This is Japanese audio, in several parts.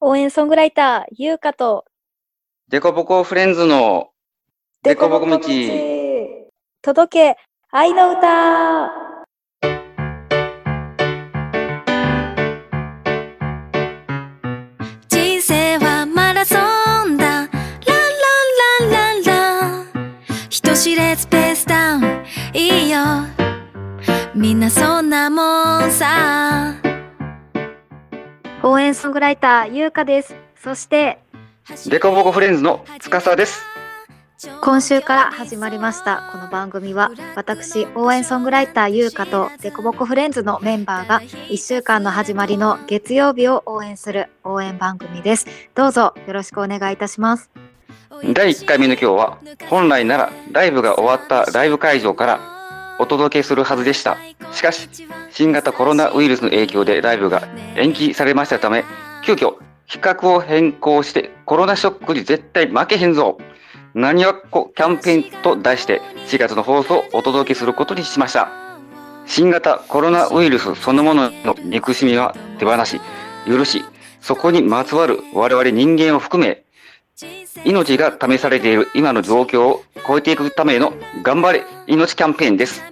応援ソングライター、ゆうかと、デコボコフレンズのデコボコ道。届け、愛の歌。人生はマラソンだ。ランランランランラン。人知れずペースダウン。いいよ。みんなそんなもんさ応援ソングライター、ゆうかです。そして、デコボコフレンズの司です。今週から始まりましたこの番組は私応援ソングライターゆうかとデコボコフレンズのメンバーが1週間の始まりの月曜日を応援する応援番組ですどうぞよろしくお願いいたします第1回目の今日は、本来ならライブが終わったライブ会場からお届けするはずでした。しかし、新型コロナウイルスの影響でライブが延期されましたため、急遽企画を変更してコロナショックに絶対負けへんぞ何はこキャンペーンと題して4月の放送をお届けすることにしました。新型コロナウイルスそのものの憎しみは手放し、許し、そこにまつわる我々人間を含め、命が試されている今の状況を超えていくための頑張れ命キャンペーンです。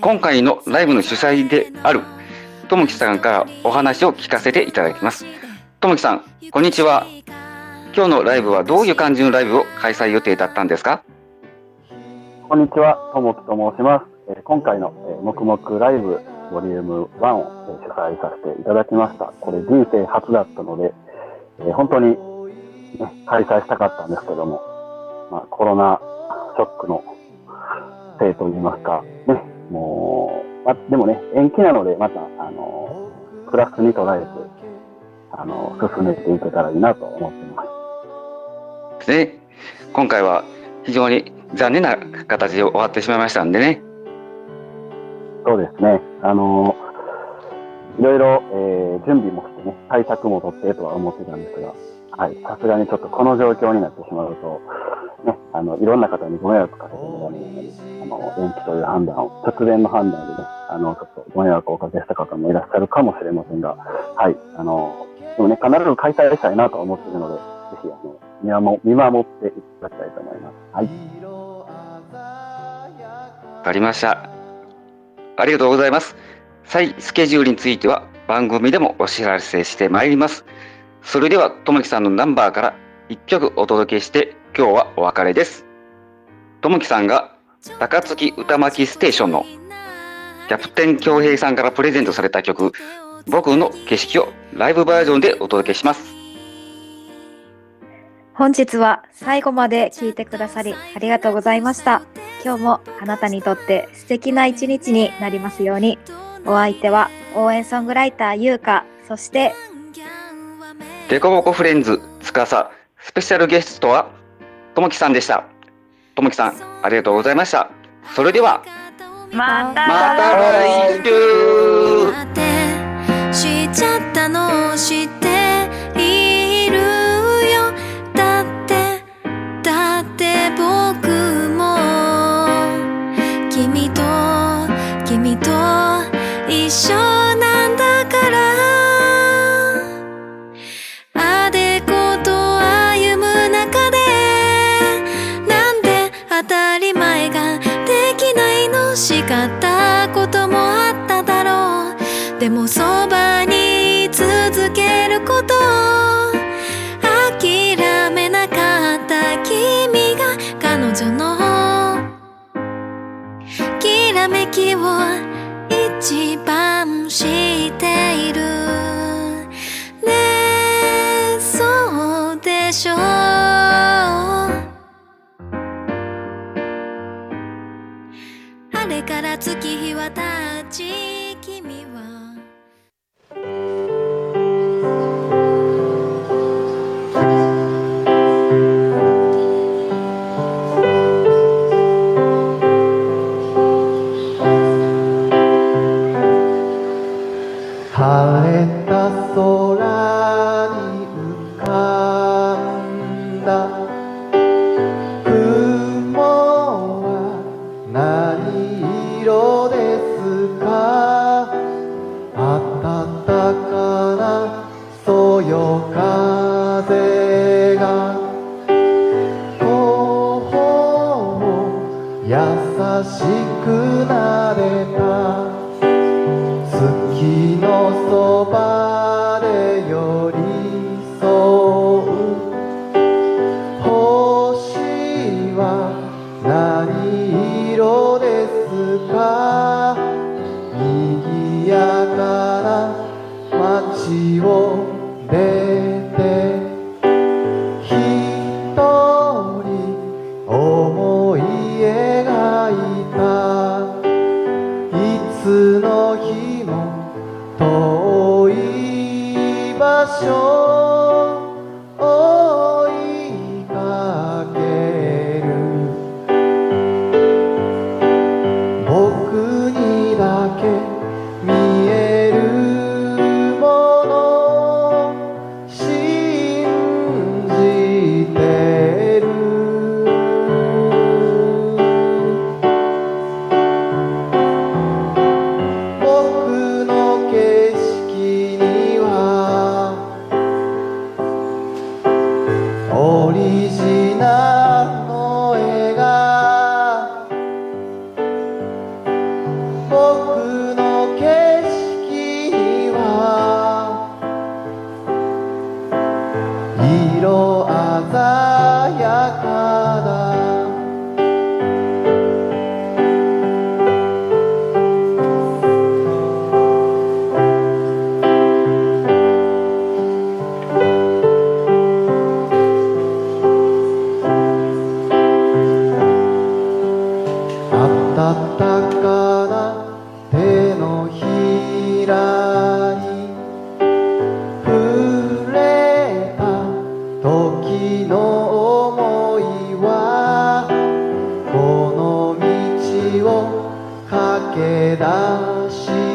今回のライブの主催であるともきさんからお話を聞かせていただきます。ともきさん、こんにちは。今日のライブはどういう感じのライブを開催予定だったんですか？こんにちは、ともきと申します。え今回の、え、黙々ライブボリューム1を、え主催させていただきました。これ人生初だったので、え本当に、ね、開催したかったんですけども、まあ、コロナショックのせいと言いますか、ね、もう、ま、でもね、延期なので、また、あの、プラスに捉えて、あの、進めていけたらいいなと思っています。ね、今回は非常に残念な形で終わってしまいましたんでね。そうですね。あのいろいろ、えー準備もしてね、対策も取ってとは思ってたんですが、はい、さすがにちょっとこの状況になってしまうと、ね、あの、いろんな方にご迷惑かけてもらえるので、あの、延期という判断を、突然の判断でね、あの、ちょっとご迷惑をおかけした方もいらっしゃるかもしれませんが、はい、あの、でもね、必ず開催したいなと思っているので、ぜひ、あの、見守見守っていただきたいと思います。はい。わかりました。ありがとうございます。再スケジュールについては番組でもお知らせしてまいります。それでは、ともきさんのナンバーから1曲お届けして、今日はお別れです。ともきさんが高槻歌巻ステーションのキャプテン京平さんからプレゼントされた曲、僕の景色をライブバージョンでお届けします。本日は最後まで聞いてくださりありがとうございました今日もあなたにとって素敵な一日になりますようにお相手は応援ソングライターゆうかそしてデコボコフレンズ司スペシャルゲストはともきさんでした。ともきさん、ありがとうございました。それでは、またまた来週でもそばに続けること。諦めなかった君が彼女の。きらめきを一番知っている。ねえそうでしょう。あれから月日は経ち君は色け出し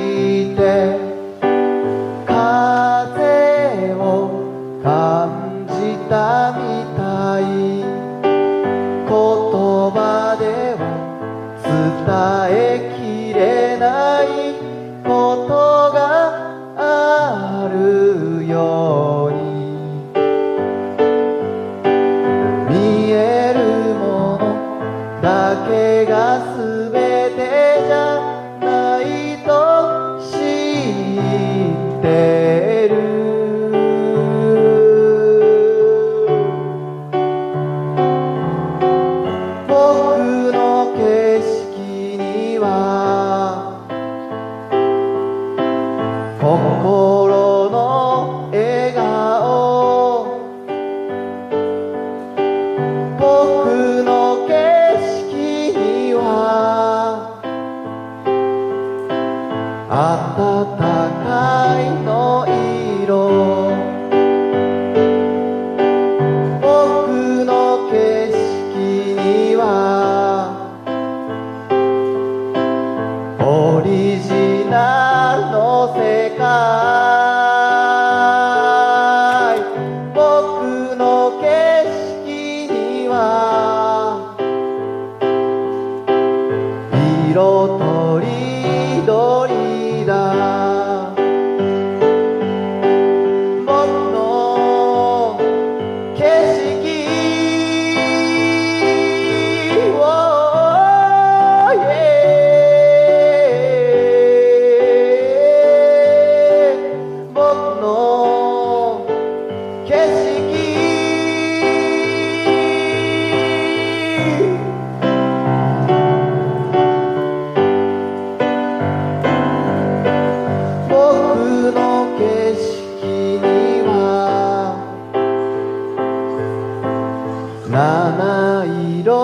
七色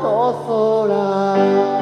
の空。